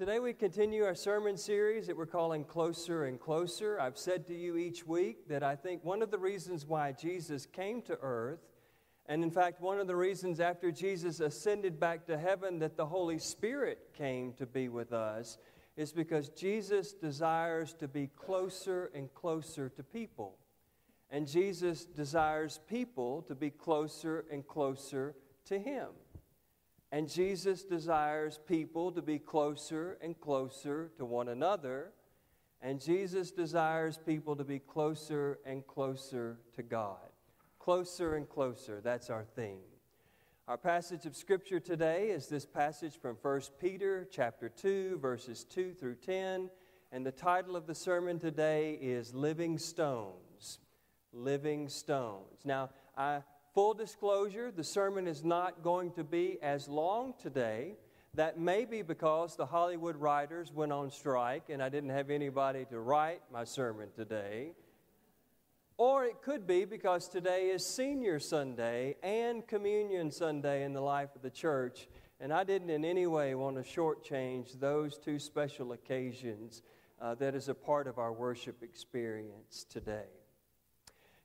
Today we continue our sermon series that we're calling Closer and Closer. I've said to you each week that I think one of the reasons why Jesus came to earth, and in fact, one of the reasons after Jesus ascended back to heaven that the Holy Spirit came to be with us, is because Jesus desires to be closer and closer to people. And Jesus desires people to be closer and closer to Him. And Jesus desires people to be closer and closer to one another. And Jesus desires people to be closer and closer to God. Closer and closer, that's our theme. Our passage of scripture today is this passage from 1 Peter chapter 2 verses 2 through 10, and the title of the sermon today is Living Stones. Living Stones. Now, I Full disclosure, the sermon is not going to be as long today. That may be because the Hollywood writers went on strike and I didn't have anybody to write my sermon today. Or it could be because today is Senior Sunday and Communion Sunday in the life of the church, and I didn't in any way want to shortchange those two special occasions uh, that is a part of our worship experience today.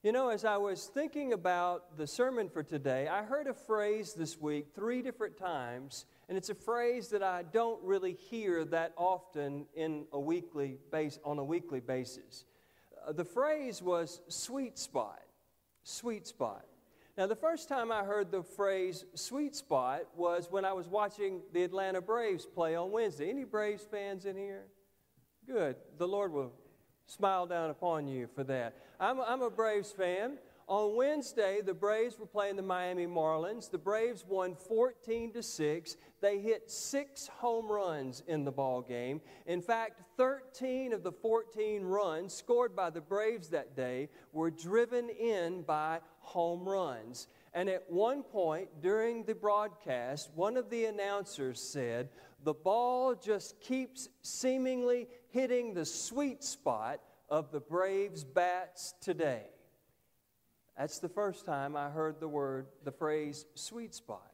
You know, as I was thinking about the sermon for today, I heard a phrase this week three different times, and it's a phrase that I don't really hear that often in a weekly base, on a weekly basis. Uh, the phrase was sweet spot. Sweet spot. Now, the first time I heard the phrase sweet spot was when I was watching the Atlanta Braves play on Wednesday. Any Braves fans in here? Good. The Lord will smile down upon you for that. I'm, I'm a Braves fan. On Wednesday, the Braves were playing the Miami Marlins. The Braves won 14 to 6. They hit six home runs in the ball game. In fact, 13 of the 14 runs scored by the Braves that day were driven in by home runs. And at one point during the broadcast, one of the announcers said, The ball just keeps seemingly hitting the sweet spot of the Braves' bats today. That's the first time I heard the word, the phrase sweet spot.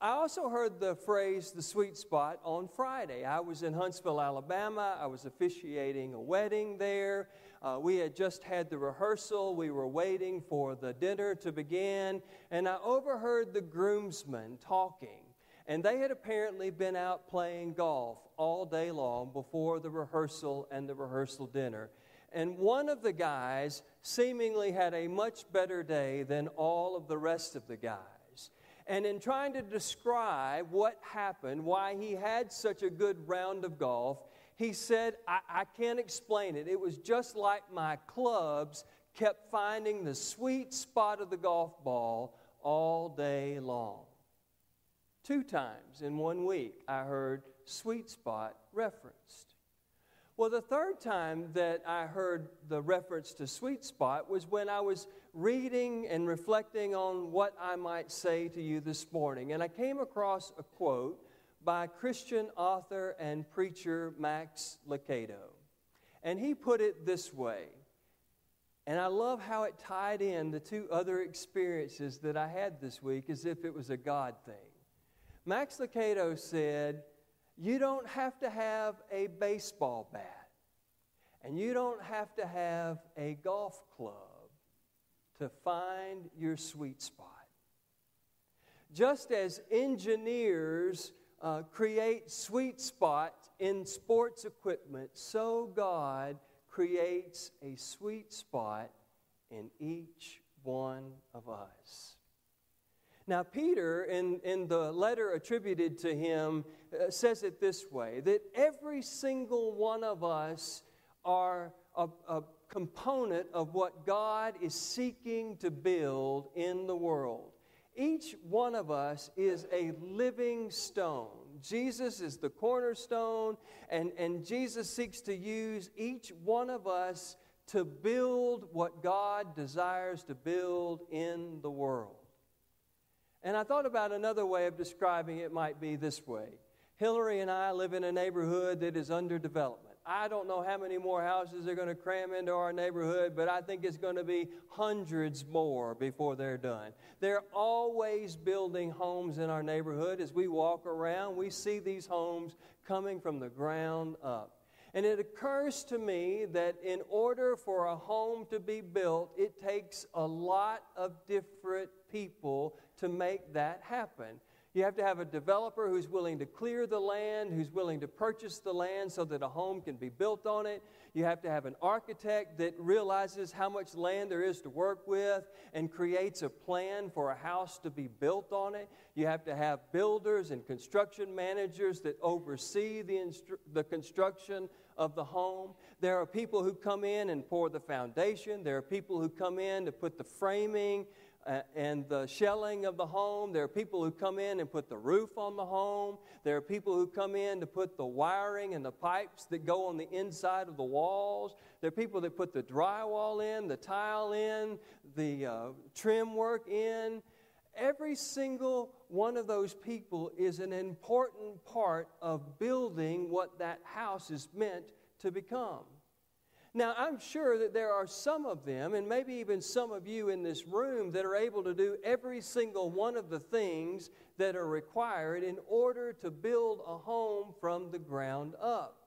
I also heard the phrase the sweet spot on Friday. I was in Huntsville, Alabama. I was officiating a wedding there. Uh, we had just had the rehearsal. We were waiting for the dinner to begin. And I overheard the groomsmen talking. And they had apparently been out playing golf all day long before the rehearsal and the rehearsal dinner. And one of the guys seemingly had a much better day than all of the rest of the guys. And in trying to describe what happened, why he had such a good round of golf, he said, I, I can't explain it. It was just like my clubs kept finding the sweet spot of the golf ball all day long. Two times in one week, I heard sweet spot referenced. Well, the third time that I heard the reference to sweet spot was when I was reading and reflecting on what I might say to you this morning. And I came across a quote by Christian author and preacher Max Lucado. And he put it this way. And I love how it tied in the two other experiences that I had this week as if it was a God thing. Max Lucado said, You don't have to have a baseball bat, and you don't have to have a golf club to find your sweet spot. Just as engineers uh, create sweet spots in sports equipment, so God creates a sweet spot in each one of us. Now, Peter, in, in the letter attributed to him, uh, says it this way that every single one of us are a, a component of what God is seeking to build in the world. Each one of us is a living stone. Jesus is the cornerstone, and, and Jesus seeks to use each one of us to build what God desires to build in the world. And I thought about another way of describing it might be this way Hillary and I live in a neighborhood that is under development. I don't know how many more houses are going to cram into our neighborhood, but I think it's going to be hundreds more before they're done. They're always building homes in our neighborhood. As we walk around, we see these homes coming from the ground up. And it occurs to me that in order for a home to be built, it takes a lot of different people to make that happen. You have to have a developer who's willing to clear the land, who's willing to purchase the land so that a home can be built on it. You have to have an architect that realizes how much land there is to work with and creates a plan for a house to be built on it. You have to have builders and construction managers that oversee the, instru- the construction of the home. There are people who come in and pour the foundation. There are people who come in to put the framing and the shelling of the home. There are people who come in and put the roof on the home. There are people who come in to put the wiring and the pipes that go on the inside of the walls. There are people that put the drywall in, the tile in, the uh, trim work in. Every single one of those people is an important part of building what that house is meant to become. Now, I'm sure that there are some of them, and maybe even some of you in this room, that are able to do every single one of the things that are required in order to build a home from the ground up.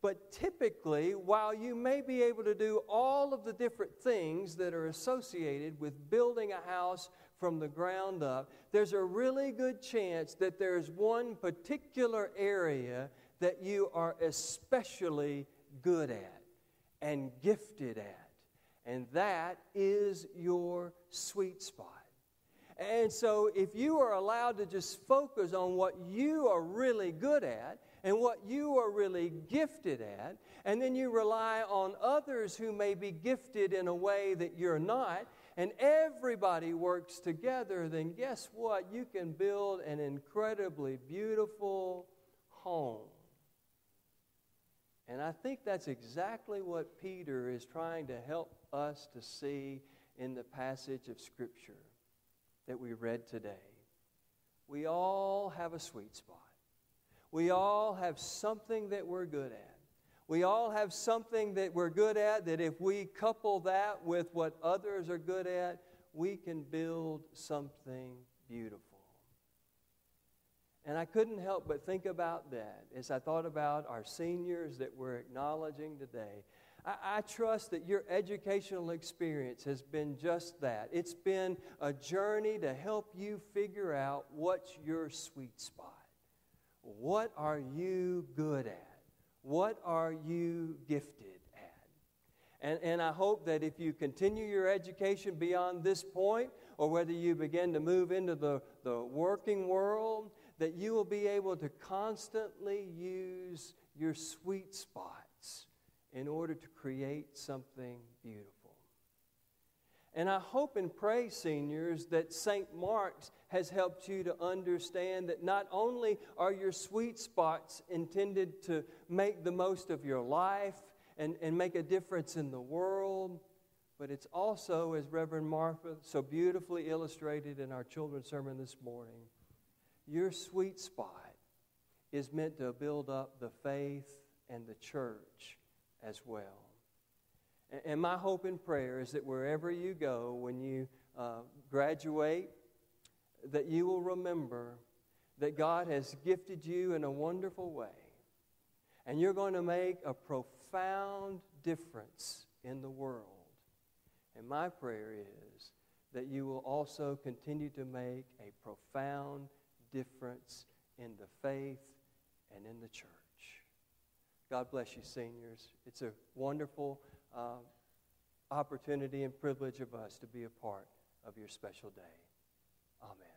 But typically, while you may be able to do all of the different things that are associated with building a house from the ground up, there's a really good chance that there's one particular area that you are especially good at and gifted at. And that is your sweet spot. And so, if you are allowed to just focus on what you are really good at and what you are really gifted at, and then you rely on others who may be gifted in a way that you're not, and everybody works together, then guess what? You can build an incredibly beautiful home. And I think that's exactly what Peter is trying to help us to see in the passage of Scripture that we read today. We all have a sweet spot. We all have something that we're good at. We all have something that we're good at that if we couple that with what others are good at, we can build something beautiful. And I couldn't help but think about that as I thought about our seniors that we're acknowledging today. I, I, trust that your educational experience has been just that. It's been a journey to help you figure out what's your sweet spot. What are you good at? What are you gifted at? And, and I hope that if you continue your education beyond this point, or whether you begin to move into the, the working world, that you will be able to constantly use your sweet spots in order to create something beautiful. And I hope and pray, seniors, that St. Mark's has helped you to understand that not only are your sweet spots intended to make the most of your life and, and make a difference in the world, but it's also, as Reverend Martha so beautifully illustrated in our children's sermon this morning, your sweet spot is meant to build up the faith and the church as well. And my hope and prayer is that wherever you go, when you uh, graduate, that you will remember that God has gifted you in a wonderful way. And you're going to make a profound difference in the world. And my prayer is that you will also continue to make a profound difference in the faith and in the church. God bless you, seniors. It's a wonderful uh, opportunity and privilege of us to be a part of your special day. Amen.